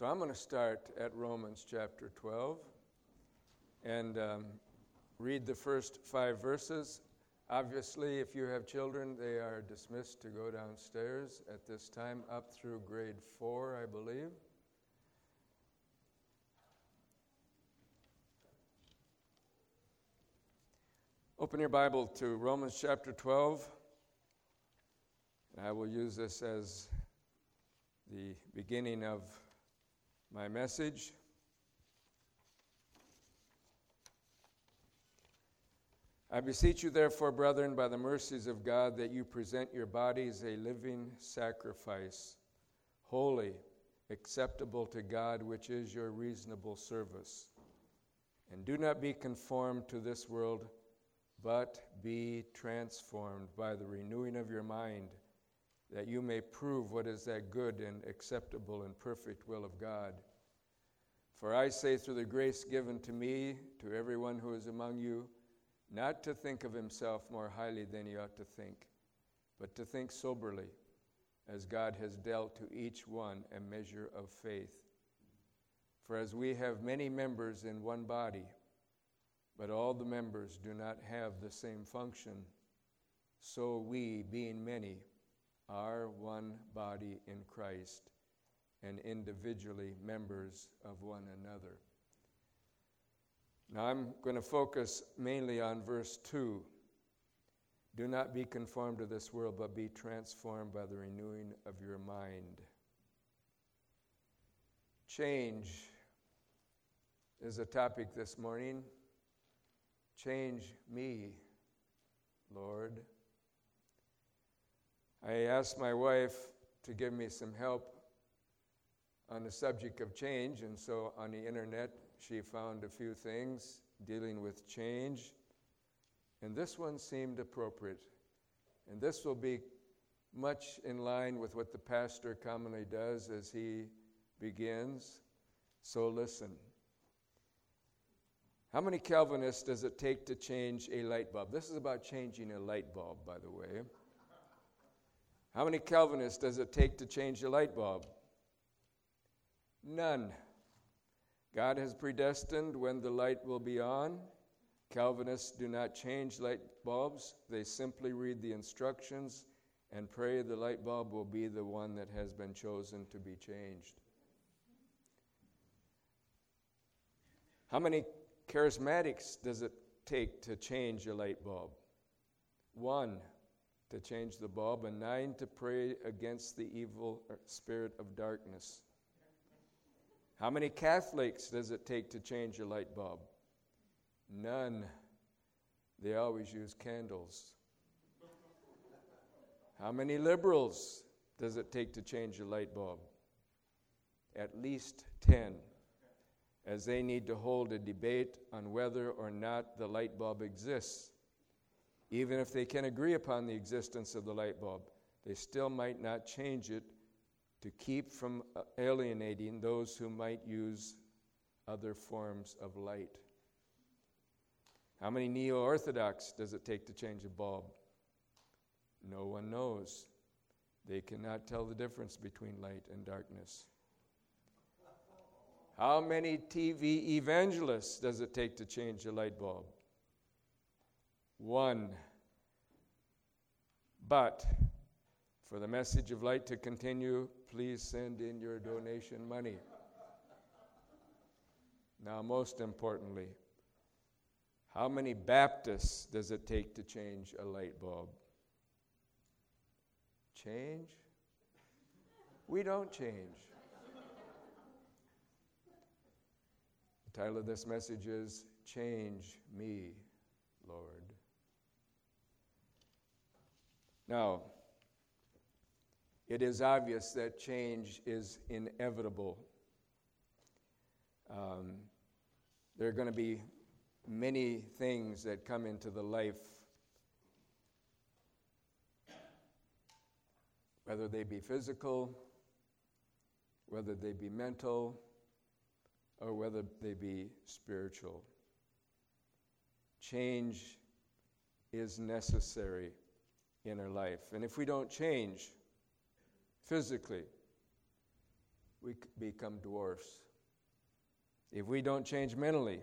So I'm going to start at Romans chapter 12 and um, read the first five verses. Obviously, if you have children, they are dismissed to go downstairs at this time up through grade four, I believe. Open your Bible to Romans chapter 12. And I will use this as the beginning of my message. I beseech you, therefore, brethren, by the mercies of God, that you present your bodies a living sacrifice, holy, acceptable to God, which is your reasonable service. And do not be conformed to this world, but be transformed by the renewing of your mind, that you may prove what is that good and acceptable and perfect will of God. For I say, through the grace given to me, to everyone who is among you, not to think of himself more highly than he ought to think, but to think soberly, as God has dealt to each one a measure of faith. For as we have many members in one body, but all the members do not have the same function, so we, being many, are one body in Christ and individually members of one another. Now I'm going to focus mainly on verse 2. Do not be conformed to this world, but be transformed by the renewing of your mind. Change is a topic this morning. Change me, Lord. I asked my wife to give me some help on the subject of change, and so on the internet she found a few things dealing with change, and this one seemed appropriate. And this will be much in line with what the pastor commonly does as he begins. So listen. How many Calvinists does it take to change a light bulb? This is about changing a light bulb, by the way. How many Calvinists does it take to change a light bulb? None. God has predestined when the light will be on. Calvinists do not change light bulbs, they simply read the instructions and pray the light bulb will be the one that has been chosen to be changed. How many charismatics does it take to change a light bulb? One to change the bulb, and nine to pray against the evil uh, spirit of darkness. How many Catholics does it take to change a light bulb? None. They always use candles. How many liberals does it take to change a light bulb? At least 10, as they need to hold a debate on whether or not the light bulb exists. Even if they can agree upon the existence of the light bulb, they still might not change it to keep from uh, alienating those who might use other forms of light. How many neo Orthodox does it take to change a bulb? No one knows. They cannot tell the difference between light and darkness. How many TV evangelists does it take to change a light bulb? One. But for the message of light to continue, please send in your donation money. Now, most importantly, how many Baptists does it take to change a light bulb? Change? We don't change. The title of this message is Change Me, Lord. Now, it is obvious that change is inevitable. Um, there are going to be many things that come into the life, whether they be physical, whether they be mental, or whether they be spiritual. Change is necessary in our life. And if we don't change, physically. we become dwarfs. If we don't change mentally,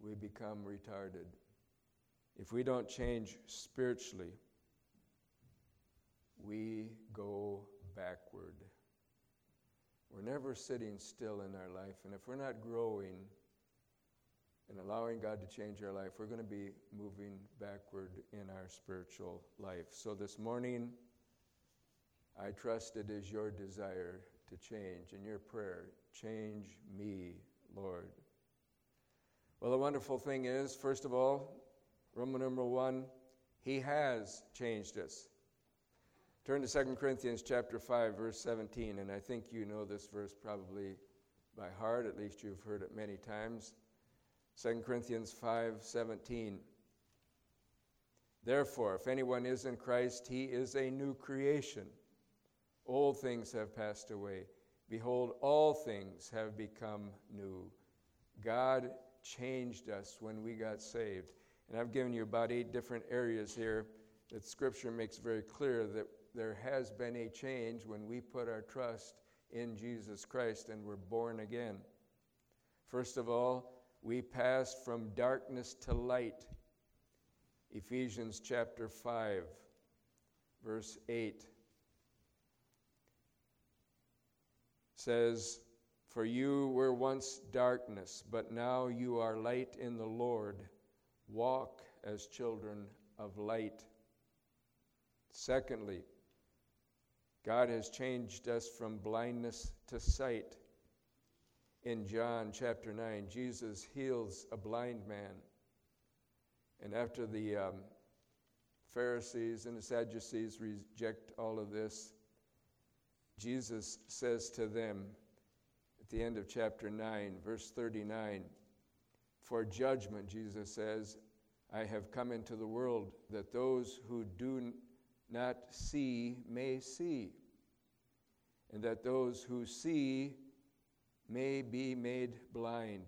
we become retarded. If we don't change spiritually, we go backward. We're never sitting still in our life, and if we're not growing and allowing God to change our life, we're going to be moving backward in our spiritual life. So this morning, I trust it is your desire to change in your prayer. Change me, Lord. Well, the wonderful thing is, first of all, Roman number one, He has changed us. Turn to 2 Corinthians chapter 5, verse 17, and I think you know this verse probably by heart, at least you've heard it many times. 2 Corinthians 5:17 Therefore, if anyone is in Christ, he is a new creation. Old things have passed away. Behold, all things have become new. God changed us when we got saved. And I've given you about eight different areas here that Scripture makes very clear that there has been a change when we put our trust in Jesus Christ and we're born again. First of all, we passed from darkness to light. Ephesians chapter 5, verse 8 says, For you were once darkness, but now you are light in the Lord. Walk as children of light. Secondly, God has changed us from blindness to sight. In John chapter 9, Jesus heals a blind man. And after the um, Pharisees and the Sadducees reject all of this, Jesus says to them at the end of chapter 9, verse 39, For judgment, Jesus says, I have come into the world that those who do not see may see, and that those who see may be made blind.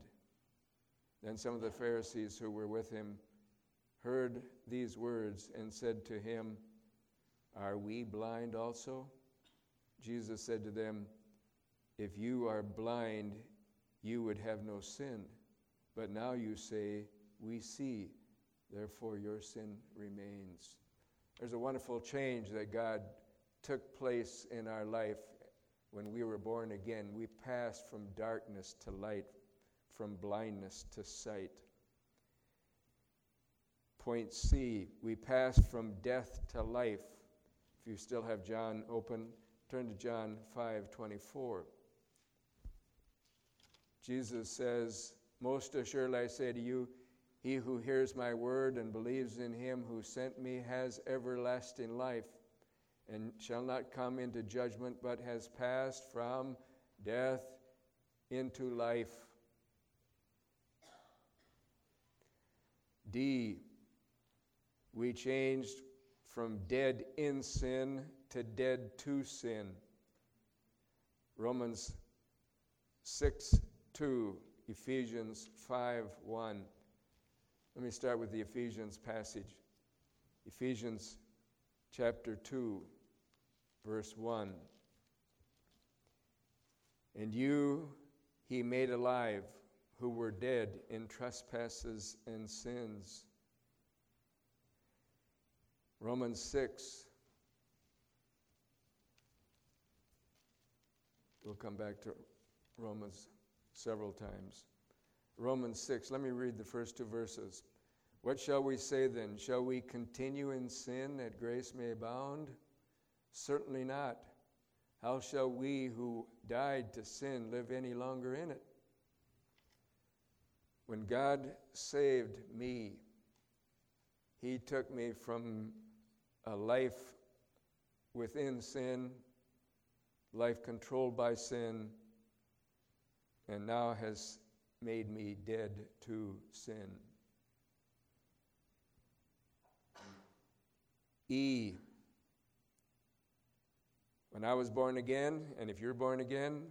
Then some of the Pharisees who were with him heard these words and said to him, Are we blind also? Jesus said to them, If you are blind, you would have no sin. But now you say, We see, therefore your sin remains. There's a wonderful change that God took place in our life when we were born again. We passed from darkness to light, from blindness to sight. Point C, we passed from death to life. If you still have John open, Turn to John 5:24. Jesus says, "Most assuredly I say to you, he who hears my word and believes in him who sent me has everlasting life and shall not come into judgment but has passed from death into life." D. We changed from dead in sin to dead to sin. Romans 6 2, Ephesians 5 1. Let me start with the Ephesians passage. Ephesians chapter 2, verse 1. And you he made alive who were dead in trespasses and sins. Romans 6, We'll come back to Romans several times. Romans 6, let me read the first two verses. What shall we say then? Shall we continue in sin that grace may abound? Certainly not. How shall we who died to sin live any longer in it? When God saved me, He took me from a life within sin life controlled by sin, and now has made me dead to sin. E. When I was born again, and if you're born again,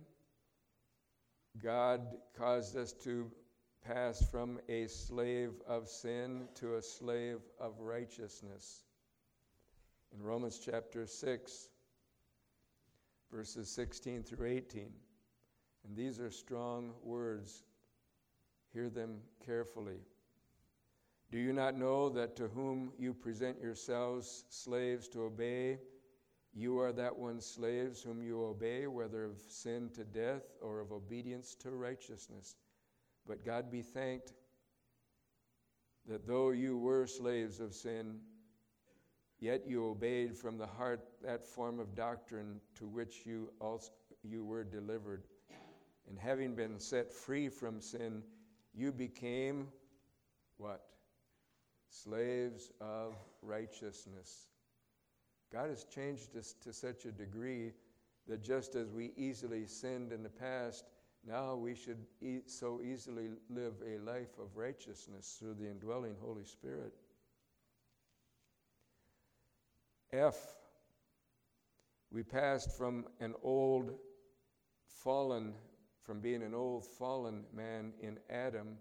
God caused us to pass from a slave of sin to a slave of righteousness. In Romans chapter 6, verses 16 through 18. And these are strong words. Hear them carefully. Do you not know that to whom you present yourselves slaves to obey, you are that one's slaves whom you obey, whether of sin to death or of obedience to righteousness? But God be thanked that though you were slaves of sin, yet you obeyed from the heart that form of doctrine to which you also you were delivered. And having been set free from sin, you became what? Slaves of righteousness. God has changed us to such a degree that just as we easily sinned in the past, now we should e- so easily live a life of righteousness through the indwelling Holy Spirit. F, we passed from an old fallen, from being an old fallen man in Adam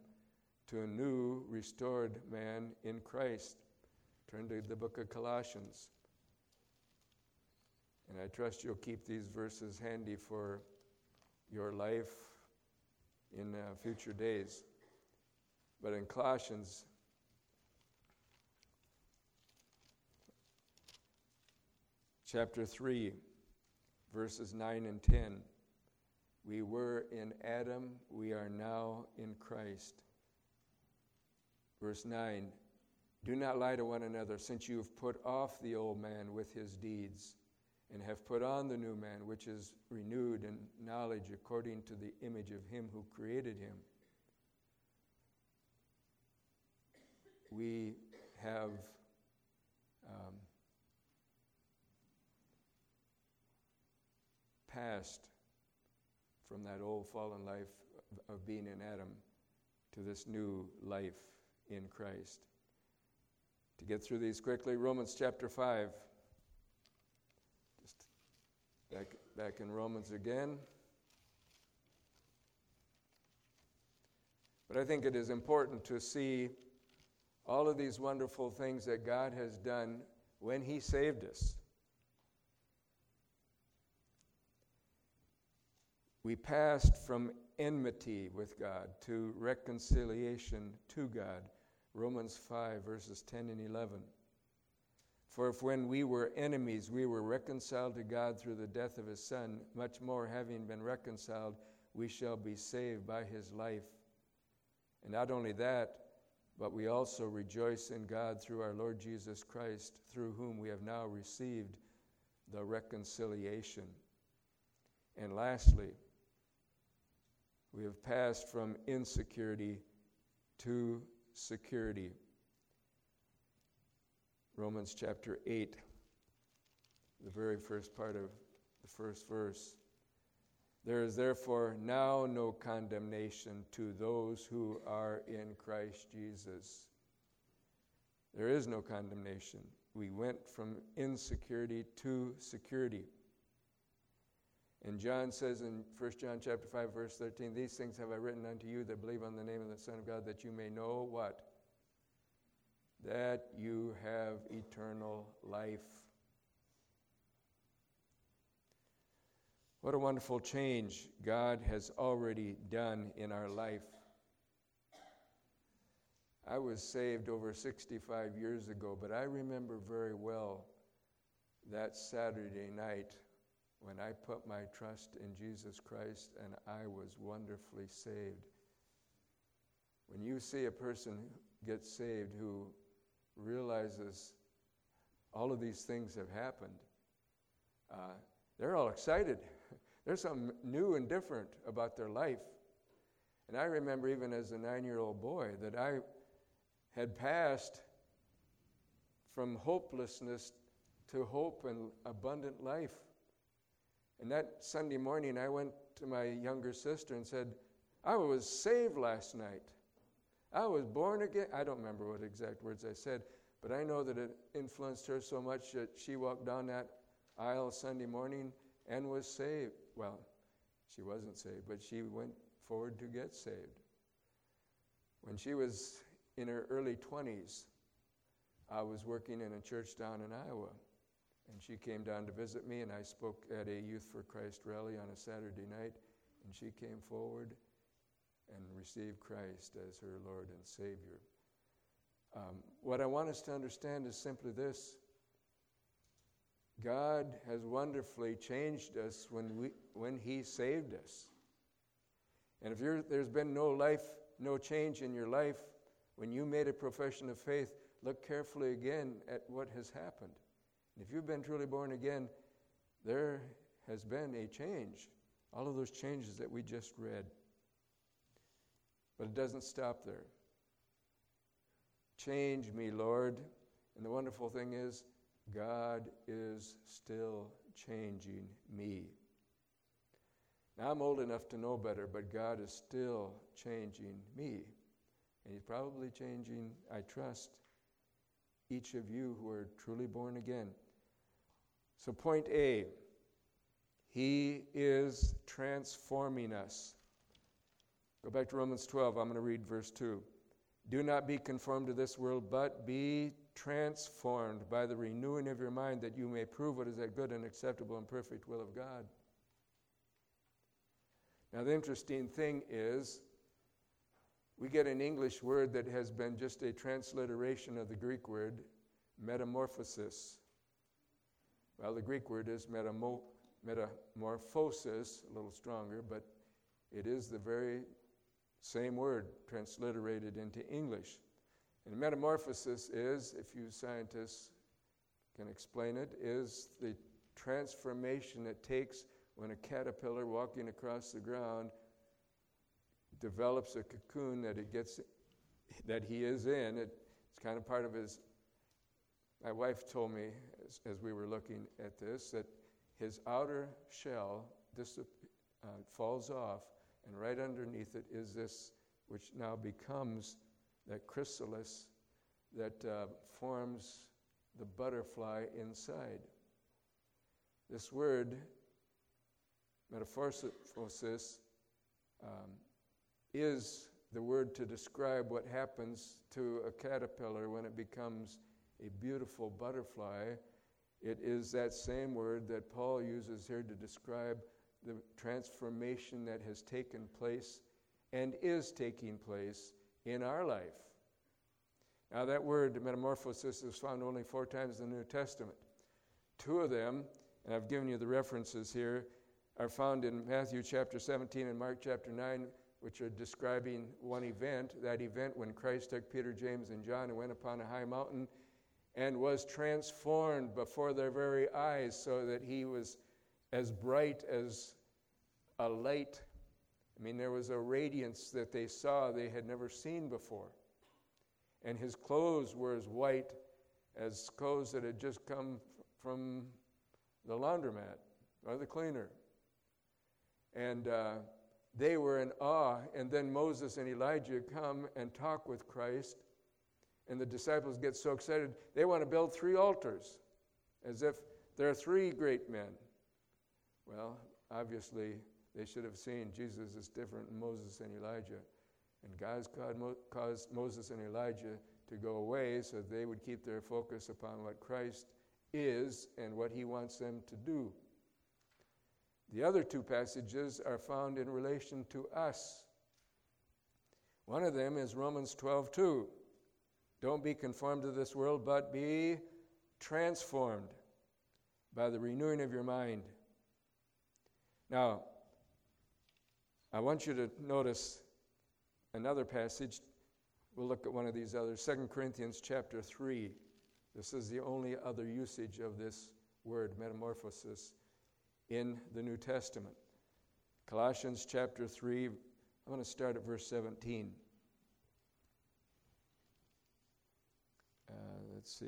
to a new restored man in Christ. Turn to the book of Colossians. And I trust you'll keep these verses handy for your life in uh, future days. But in Colossians, chapter 3, verses 9 and 10, we were in Adam, we are now in Christ. Verse 9, do not lie to one another, since you have put off the old man with his deeds and have put on the new man, which is renewed in knowledge according to the image of him who created him. We have um, passed from that old fallen life of, of being in Adam to this new life in Christ. To get through these quickly, Romans chapter 5. Back, back in Romans again. But I think it is important to see all of these wonderful things that God has done when He saved us. We passed from enmity with God to reconciliation to God. Romans 5, verses 10 and 11. For if when we were enemies we were reconciled to God through the death of his Son, much more having been reconciled, we shall be saved by his life. And not only that, but we also rejoice in God through our Lord Jesus Christ, through whom we have now received the reconciliation. And lastly, we have passed from insecurity to security. Romans chapter 8, the very first part of the first verse. There is therefore now no condemnation to those who are in Christ Jesus. There is no condemnation. We went from insecurity to security. And John says in 1 John chapter 5 verse 13, these things have I written unto you that believe on the name of the Son of God that you may know what that you have eternal life. What a wonderful change God has already done in our life. I was saved over 65 years ago, but I remember very well that Saturday night when I put my trust in Jesus Christ and I was wonderfully saved. When you see a person get saved who realizes all of these things have happened, uh, they're all excited. There's something new and different about their life. And I remember even as a nine year old boy that I had passed from hopelessness to hope and abundant life. And that Sunday morning, I went to my younger sister and said, I was saved last night. I was born again. I don't remember what exact words I said, but I know that it influenced her so much that she walked down that aisle Sunday morning and was saved. Well, she wasn't saved, but she went forward to get saved. When she was in her early 20s, I was working in a church down in Iowa. And she came down to visit me, and I spoke at a Youth for Christ rally on a Saturday night, and she came forward and receive Christ as her Lord and Savior. Um, what I want us to understand is simply this God has wonderfully changed us when, we, when He saved us. And if there's been no life, no change in your life, when you made a profession of faith, look carefully again at what has happened. And if you've been truly born again, there has been a change. All of those changes that we just read. But it doesn't stop there. Change me, Lord. And the wonderful thing is, God is still changing me. Now, I'm old enough to know better, but God is still changing me. And He's probably changing, I trust, each of you who are truly born again. So, point A He is transforming us. Go back to Romans 12. I'm going to read verse 2. Do not be conformed to this world, but be transformed by the renewing of your mind that you may prove what is that good and acceptable and perfect will of God. Now, the interesting thing is, we get an English word that has been just a transliteration of the Greek word metamorphosis. Well, the Greek word is metamo- metamorphosis, a little stronger, but it is the very same word transliterated into English. And metamorphosis is, if you scientists can explain it, is the transformation it takes when a caterpillar walking across the ground develops a cocoon that it gets that he is in. It, it's kind of part of his. My wife told me as, as we were looking at this that his outer shell uh, falls off, and right underneath it is this, which now becomes that chrysalis that uh, forms the butterfly inside. This word, metamorphosis, um, is the word to describe what happens to a caterpillar when it becomes a beautiful butterfly. It is that same word that Paul uses here to describe the transformation that has taken place and is taking place in our life. Now, that word metamorphosis is found only four times in the New Testament. Two of them, and I've given you the references here, are found in Matthew chapter 17 and Mark chapter 9, which are describing one event. That event when Christ took Peter, James, and John and went upon a high mountain and was transformed before their very eyes so that he was as bright as a light. I mean, there was a radiance that they saw they had never seen before. And his clothes were as white as clothes that had just come from the laundromat or the cleaner. And uh, they were in awe. And then Moses and Elijah come and talk with Christ. And the disciples get so excited, they want to build three altars as if there are three great men. Well, obviously, they should have seen Jesus is different than Moses and Elijah. And God's caused Moses and Elijah to go away so they would keep their focus upon what Christ is and what he wants them to do. The other two passages are found in relation to us. One of them is Romans 12 2. Don't be conformed to this world, but be transformed by the renewing of your mind. Now, I want you to notice another passage. We'll look at one of these others. 2 Corinthians chapter 3. This is the only other usage of this word, metamorphosis in the New Testament. Colossians chapter 3, I'm going to start at verse 17. Uh, let's see.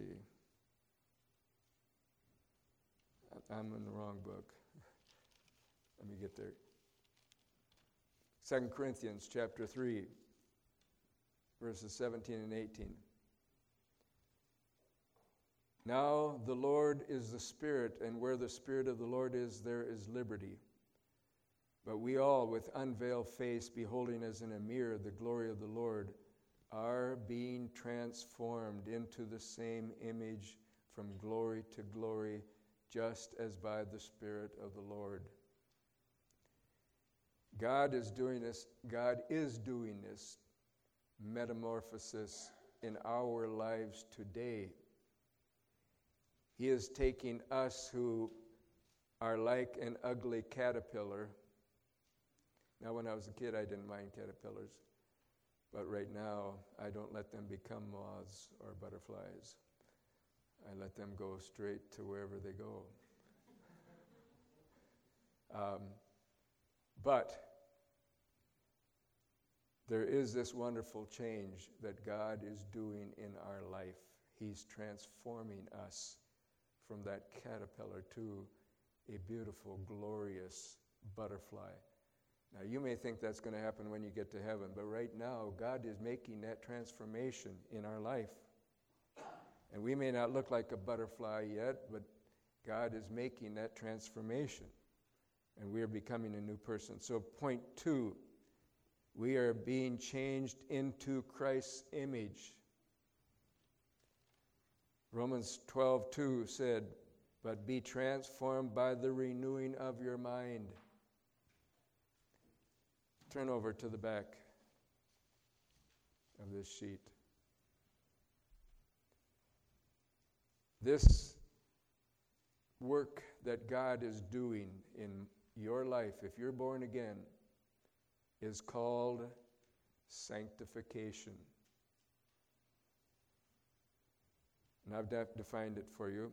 I'm in the wrong book. Let me get there. 2 Corinthians chapter 3, verses 17 and 18. Now the Lord is the Spirit, and where the Spirit of the Lord is, there is liberty. But we all, with unveiled face, beholding as in a mirror the glory of the Lord, are being transformed into the same image from glory to glory, just as by the Spirit of the Lord. God is doing this, God is doing this metamorphosis in our lives today. He is taking us who are like an ugly caterpillar. Now, when I was a kid, I didn't mind caterpillars, but right now, I don't let them become moths or butterflies. I let them go straight to wherever they go. Um, but there is this wonderful change that God is doing in our life. He's transforming us from that caterpillar to a beautiful, glorious butterfly. Now, you may think that's going to happen when you get to heaven, but right now, God is making that transformation in our life. And we may not look like a butterfly yet, but God is making that transformation. And we are becoming a new person. So, point two we are being changed into Christ's image. Romans 12, 2 said, But be transformed by the renewing of your mind. Turn over to the back of this sheet. This work that God is doing in your life, if you're born again, is called sanctification. And I've defined it for you.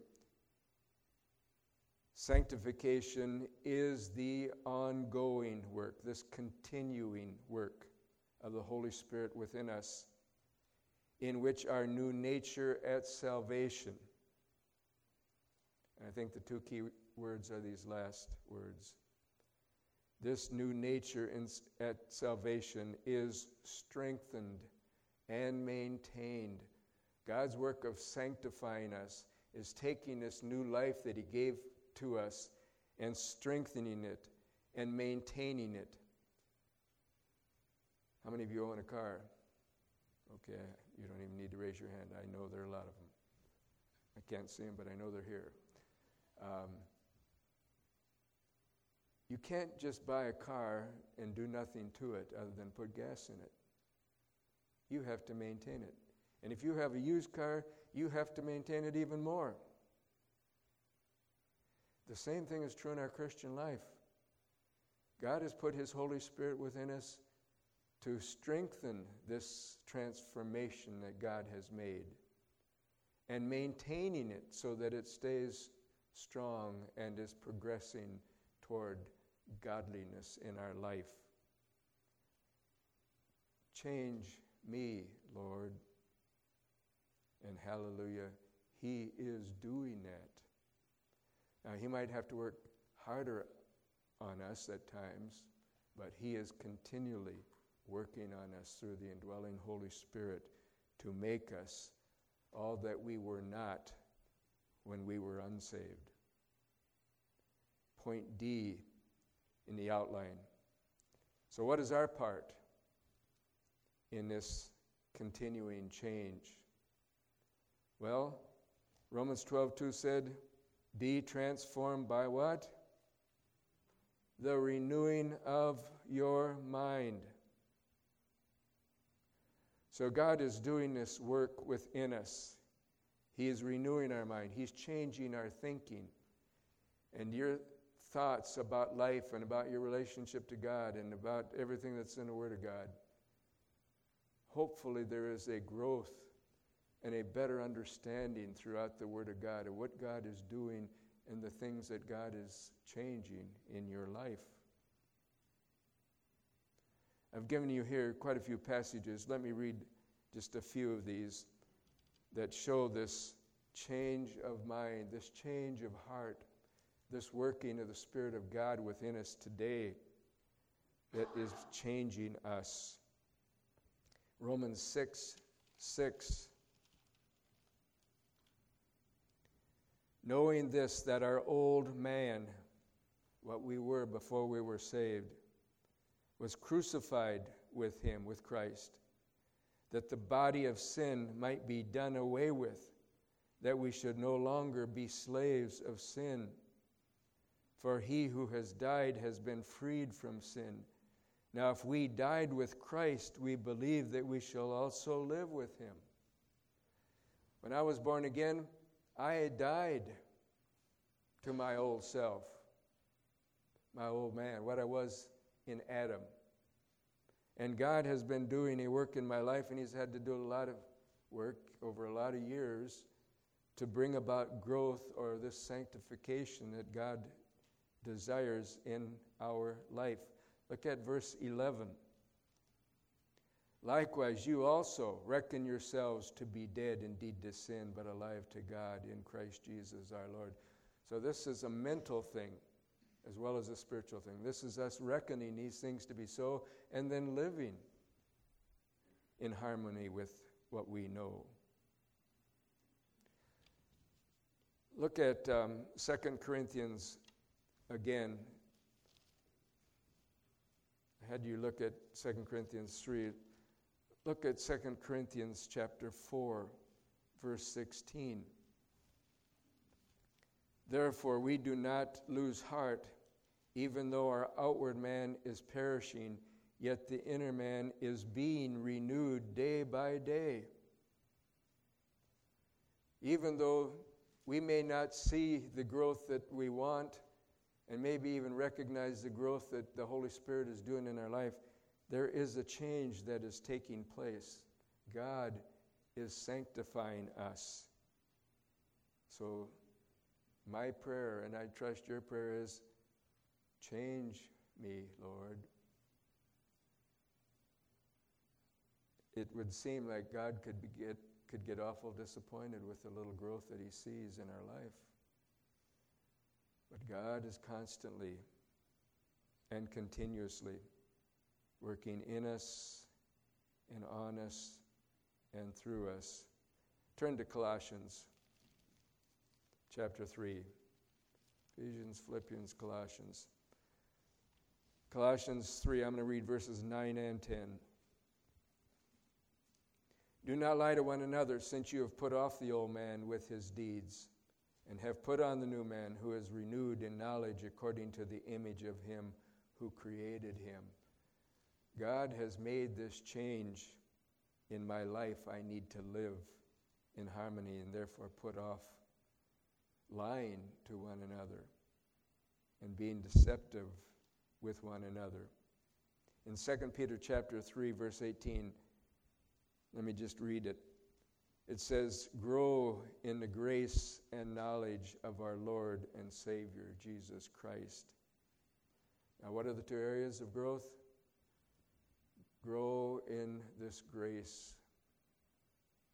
Sanctification is the ongoing work, this continuing work of the Holy Spirit within us, in which our new nature at salvation. And I think the two key words are these last words this new nature in, at salvation is strengthened and maintained. God's work of sanctifying us is taking this new life that He gave to us and strengthening it and maintaining it. How many of you own a car? Okay, you don't even need to raise your hand. I know there are a lot of them. I can't see them, but I know they're here. Um, you can't just buy a car and do nothing to it other than put gas in it. You have to maintain it. And if you have a used car, you have to maintain it even more. The same thing is true in our Christian life. God has put His Holy Spirit within us to strengthen this transformation that God has made and maintaining it so that it stays strong and is progressing toward godliness in our life. Change me, Lord. And hallelujah, He is doing that. Now, He might have to work harder on us at times, but He is continually working on us through the indwelling Holy Spirit to make us all that we were not when we were unsaved. Point D in the outline. So, what is our part in this continuing change? Well, Romans 12 2 said, Be transformed by what? The renewing of your mind. So, God is doing this work within us. He is renewing our mind, He's changing our thinking. And your thoughts about life and about your relationship to God and about everything that's in the Word of God, hopefully there is a growth and a better understanding throughout the Word of God of what God is doing and the things that God is changing in your life. I've given you here quite a few passages. Let me read just a few of these that show this change of mind, this change of heart this working of the Spirit of God within us today that is changing us. Romans 6 6. Knowing this, that our old man, what we were before we were saved, was crucified with him, with Christ, that the body of sin might be done away with that we should no longer be slaves of sin. For he who has died has been freed from sin. Now, if we died with Christ, we believe that we shall also live with him. When I was born again, I had died to my old self, my old man, what I was in Adam. And God has been doing a work in my life, and He's had to do a lot of work over a lot of years to bring about growth or this sanctification that God desires in our life. Look at verse 11. Likewise, you also reckon yourselves to be dead indeed to sin, but alive to God in Christ Jesus our Lord. So, this is a mental thing as well as a spiritual thing. This is us reckoning these things to be so and then living in harmony with what we know. Look at um, 2 Corinthians again. Had you look at 2 Corinthians 3. Look at 2 Corinthians chapter 4, verse 16. Therefore, we do not lose heart, even though our outward man is perishing, yet the inner man is being renewed day by day. Even though we may not see the growth that we want, and maybe even recognize the growth that the Holy Spirit is doing in our life, there is a change that is taking place. God is sanctifying us. So, my prayer, and I trust your prayer, is change me, Lord. It would seem like God could get, could get awful disappointed with the little growth that He sees in our life. But God is constantly and continuously working in us and on us and through us. Turn to Colossians chapter 3. Ephesians, Philippians, Colossians. Colossians 3, I'm going to read verses 9 and 10. Do not lie to one another, since you have put off the old man with his deeds and have put on the new man who is renewed in knowledge according to the image of him who created him. God has made this change in my life. I need to live in harmony and therefore put off lying to one another and being deceptive with one another. In 2 Peter chapter 3 verse 18, let me just read it. It says, Grow in the grace and knowledge of our Lord and Savior, Jesus Christ. Now, what are the two areas of growth? Grow in this grace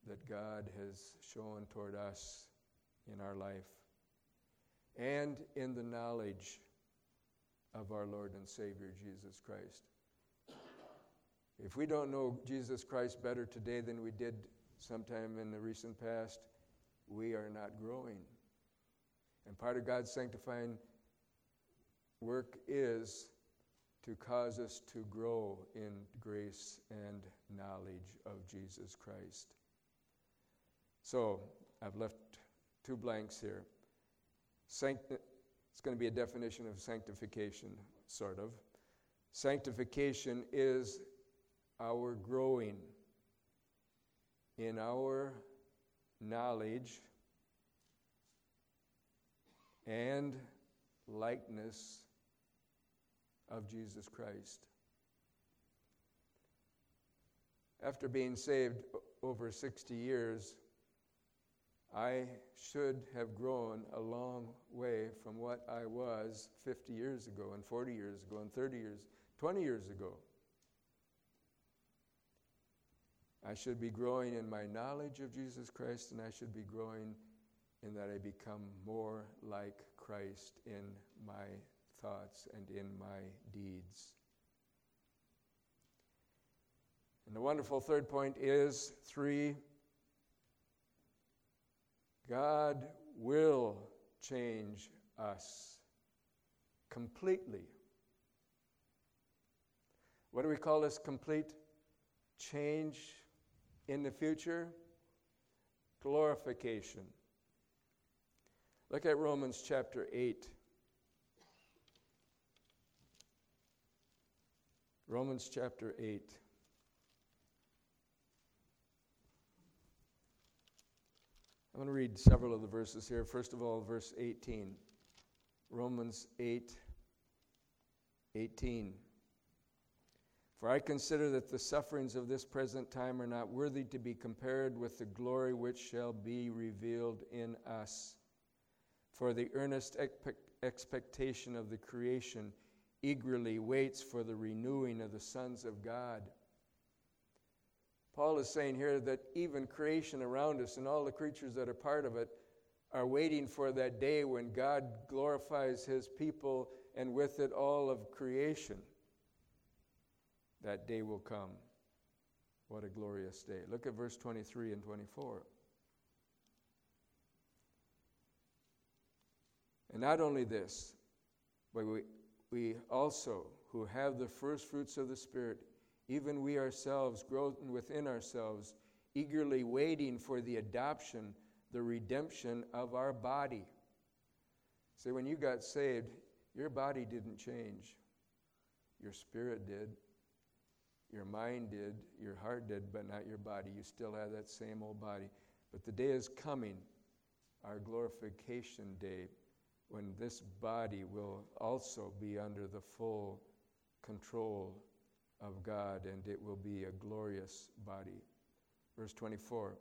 that God has shown toward us in our life, and in the knowledge of our Lord and Savior, Jesus Christ. If we don't know Jesus Christ better today than we did sometime in the recent past, we are not growing. And part of God's sanctifying work is to cause us to grow in grace and knowledge of Jesus Christ. So, I've left two blanks here. Sanct- it's going to be a definition of sanctification, sort of. Sanctification is our growing in our knowledge and likeness of Jesus Christ. After being saved over 60 years, I should have grown a long way from what I was 50 years ago, and 40 years ago, and 30 years, 20 years ago. I should be growing in my knowledge of Jesus Christ, and I should be growing in that I become more like Christ in my thoughts and in my deeds. And the wonderful third point is three, God will change us completely. What do we call this complete change? In the future? Glorification. Look at Romans chapter 8. Romans chapter 8. I'm going to read several of the verses here. First of all, verse 18. Romans 8 18. For I consider that the sufferings of this present time are not worthy to be compared with the glory which shall be revealed in us. For the earnest expectation of the creation eagerly waits for the renewing of the sons of God. Paul is saying here that even creation around us and all the creatures that are part of it are waiting for that day when God glorifies his people and with it all of creation. That day will come. What a glorious day. Look at verse 23 and 24. And not only this, but we, we also, who have the first fruits of the Spirit, even we ourselves, grow within ourselves, eagerly waiting for the adoption, the redemption of our body. See, when you got saved, your body didn't change. Your spirit did. Your mind did. Your heart did, but not your body. You still have that same old body. But the day is coming, our glorification day, when this body will also be under the full control of God and it will be a glorious body. Verse 24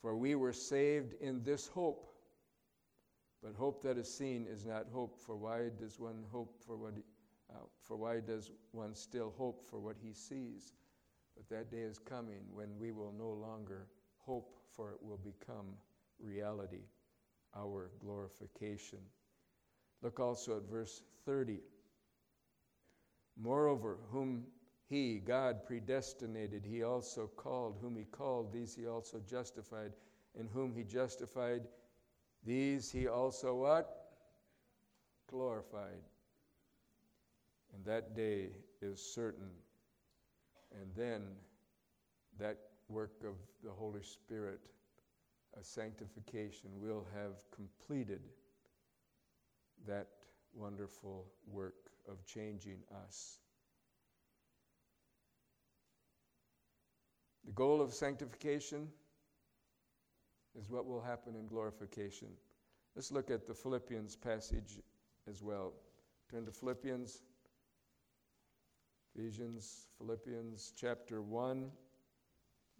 For we were saved in this hope. But hope that is seen is not hope, for why does one hope for what he, uh, for why does one still hope for what he sees? But that day is coming when we will no longer hope, for it will become reality our glorification. Look also at verse 30. Moreover, whom he, God, predestinated, he also called. Whom he called, these he also justified. And whom he justified, these he also what? Glorified. And that day is certain. And then that work of the Holy Spirit a sanctification, will have completed that wonderful work of changing us. The goal of sanctification is what will happen in glorification. Let's look at the Philippians passage as well. Turn to Philippians, Ephesians, Philippians chapter 1,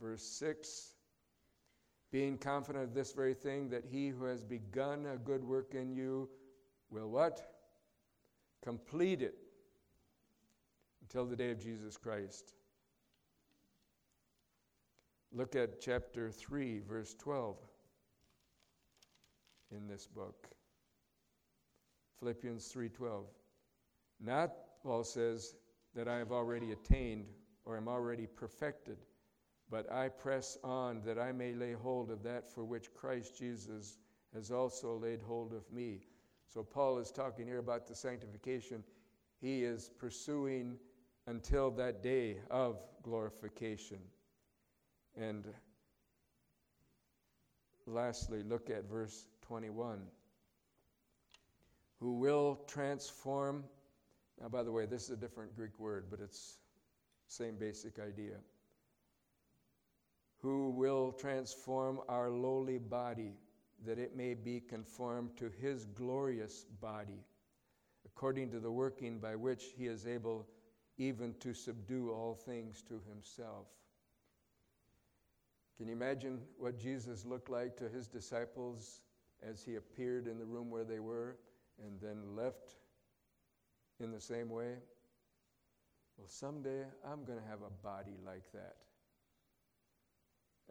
verse 6 being confident of this very thing, that he who has begun a good work in you will what? Complete it until the day of Jesus Christ. Look at chapter 3, verse 12 in this book. Philippians 3:12. Not Paul says that I have already attained or am already perfected but I press on that I may lay hold of that for which Christ Jesus has also laid hold of me. So, Paul is talking here about the sanctification he is pursuing until that day of glorification. And lastly, look at verse 21. Who will transform. Now, by the way, this is a different Greek word, but it's same basic idea who will transform our lowly body that it may be conformed to his glorious body, according to the working by which he is able even to subdue all things to himself. Can you imagine what Jesus looked like to his disciples as he appeared in the room where they were and then left in the same way? Well, someday I'm going to have a body like that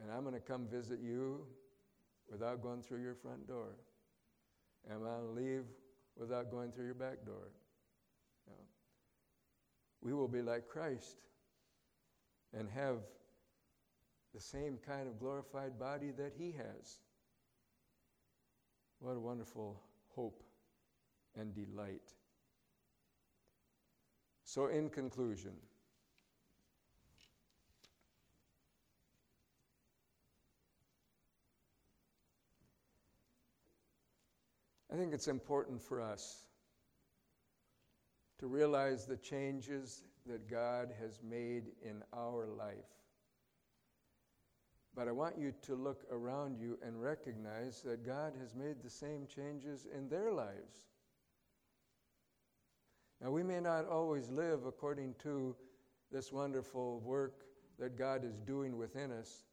and I'm going to come visit you without going through your front door. And I'm going to leave without going through your back door. We will be like Christ and have the same kind of glorified body that He has. What a wonderful hope and delight. So, in conclusion, I think it's important for us to realize the changes that God has made in our life. But I want you to look around you and recognize that God has made the same changes in their lives. Now, we may not always live according to this wonderful work that God is doing within us,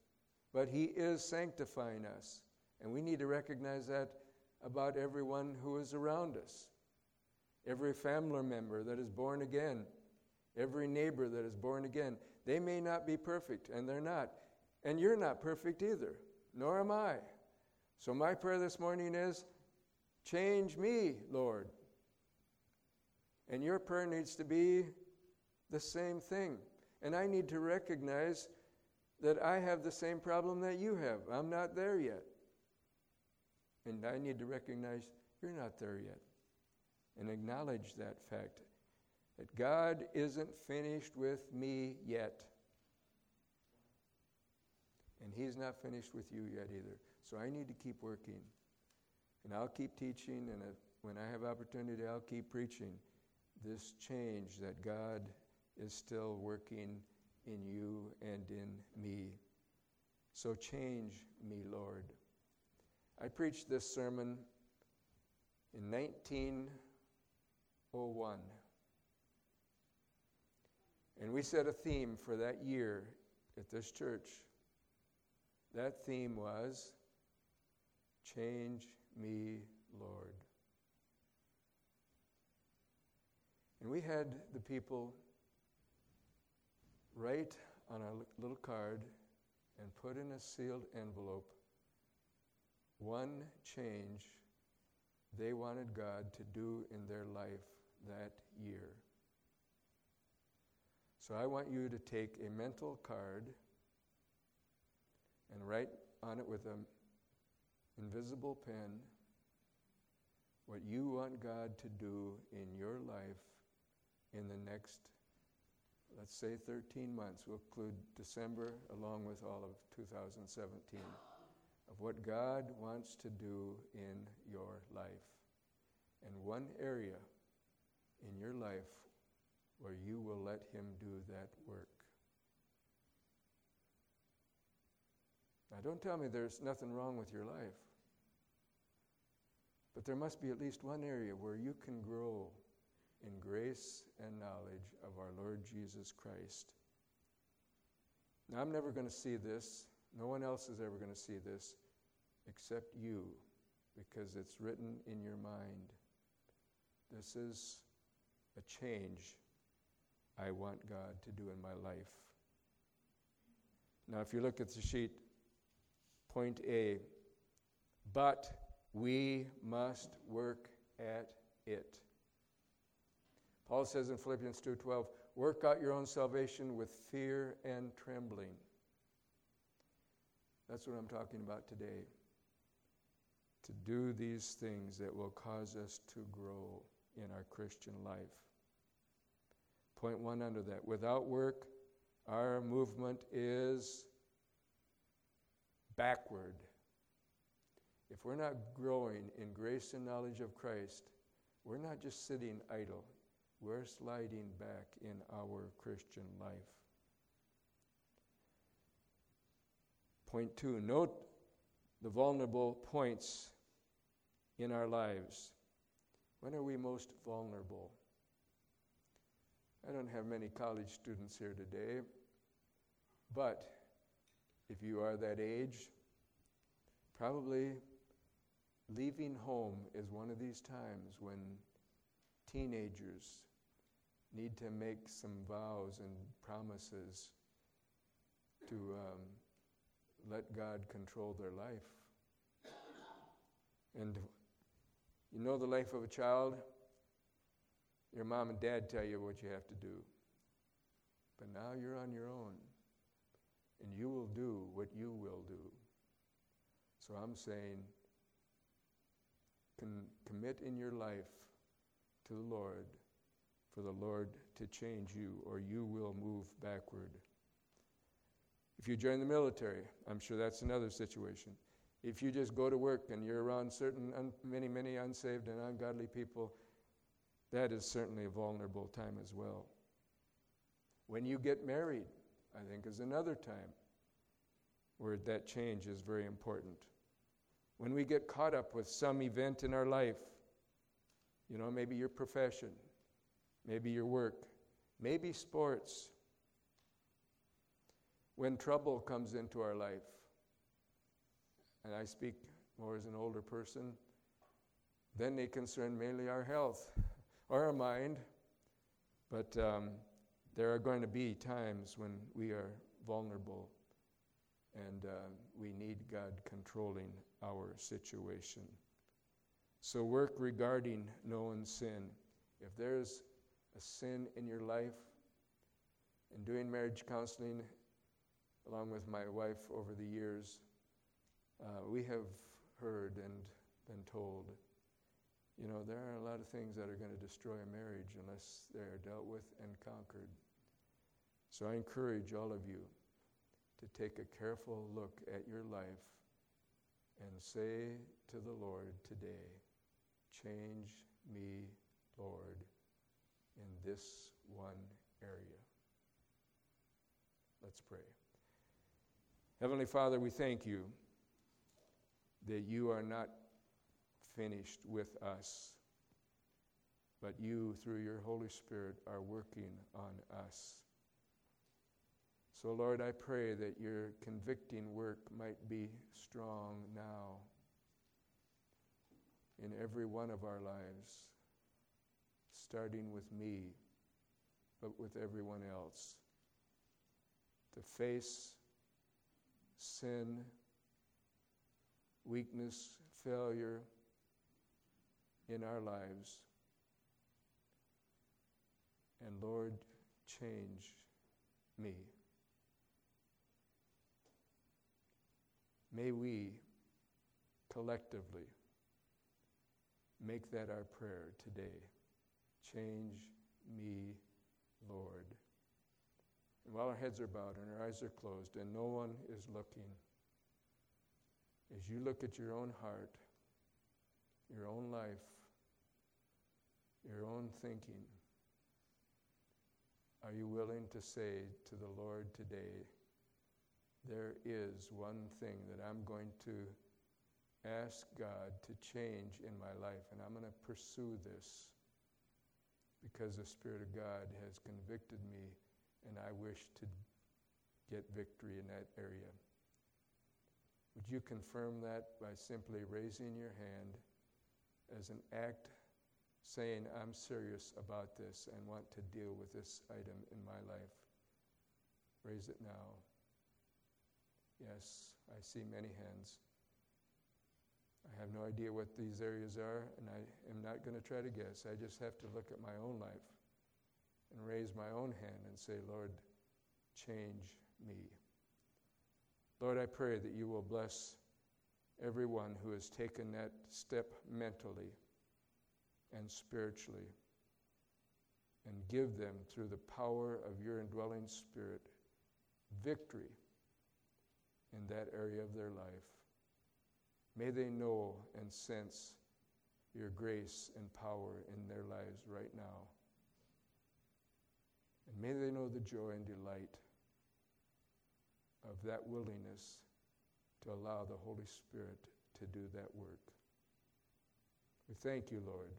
but He is sanctifying us. And we need to recognize that about everyone who is around us. Every family member that is born again, every neighbor that is born again. They may not be perfect, and they're not. And you're not perfect either, nor am I. So, my prayer this morning is change me, Lord. And your prayer needs to be the same thing. And I need to recognize that I have the same problem that you have. I'm not there yet. And I need to recognize you're not there yet. And acknowledge that fact that God isn't finished with me yet. And He's not finished with you yet either. So I need to keep working. And I'll keep teaching, and when I have opportunity, I'll keep preaching this change that God is still working in you and in me. So change me, Lord. I preached this sermon in 1901. And we set a theme for that year at this church. That theme was Change Me, Lord. And we had the people write on a little card and put in a sealed envelope one change they wanted God to do in their life that year. So I want you to take a mental card and write on it with an invisible pen what you want God to do in your life in the next, let's say, 13 months. We'll include December along with all of 2017 of what God wants to do in your life. And one area in your life where you will let Him do that work. Now, don't tell me there's nothing wrong with your life. But there must be at least one area where you can grow in grace and knowledge of our Lord Jesus Christ. Now, I'm never going to see this. No one else is ever going to see this except you because it's written in your mind. This is a change I want God to do in my life. Now, if you look at the sheet, point A, but we must work at it. Paul says in Philippians 2:12, "Work out your own salvation with fear and trembling." That's what I'm talking about today. To do these things that will cause us to grow in our Christian life. Point one under that. Without work, our movement is backward. If we're not growing in grace and knowledge of Christ, we're not just sitting idle we're sliding back in our Christian life. Point two note the vulnerable points in our lives. When are we most vulnerable? I don't have many college students here today, but if you are that age, probably leaving home is one of these times when teenagers need to make some vows and promises to um, let God control their life. And you know the life of a child? Your mom and dad tell you what you have to do. But now you're on your own. And you will do what you will do. So I'm saying, commit in your life to the Lord for the Lord to change you, or you will move backward. If you join the military, I'm sure that's another situation. If you just go to work and you're around certain un- many, many unsaved and ungodly people, that is certainly a vulnerable time as well. When you get married, I think is another time where that change is very important. When we get caught up with some event in our life, you know, maybe your profession, maybe your work, maybe sports, when trouble comes into our life, and I speak more as an older person, then they concern mainly our health or our mind. But um, there are going to be times when we are vulnerable and uh, we need God controlling our situation. So, work regarding known sin. If there's a sin in your life, in doing marriage counseling, along with my wife over the years, uh, we have heard and been told, you know, there are a lot of things that are going to destroy a marriage unless they are dealt with and conquered. So I encourage all of you to take a careful look at your life and say to the Lord today, Change me, Lord, in this one area. Let's pray. Heavenly Father, we thank you that you are not finished with us, but you, through your Holy Spirit, are working on us. So, Lord, I pray that your convicting work might be strong now in every one of our lives, starting with me, but with everyone else, to face sin, weakness, failure in our lives. And Lord, change me. May we collectively make that our prayer today. Change me, Lord. And while our heads are bowed and our eyes are closed and no one is looking, as you look at your own heart, your own life, your own thinking, are you willing to say to the Lord today, there is one thing that I'm going to ask God to change in my life, and I'm going to pursue this because the Spirit of God has convicted me, and I wish to get victory in that area. Would you confirm that by simply raising your hand as an act saying, I'm serious about this and want to deal with this item in my life? Raise it now. Yes, I see many hands. I have no idea what these areas are, and I am not going to try to guess. I just have to look at my own life and raise my own hand and say, Lord, change me. Lord, I pray that you will bless everyone who has taken that step mentally and spiritually and give them, through the power of your indwelling spirit, victory in that area of their life. May they know and sense your grace and power in their lives right now. And may they know the joy and delight of that willingness to allow the Holy Spirit to do that work. We thank you, Lord,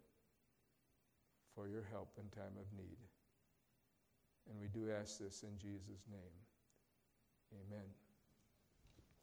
for your help in time of need. And we do ask this in Jesus' name. Amen.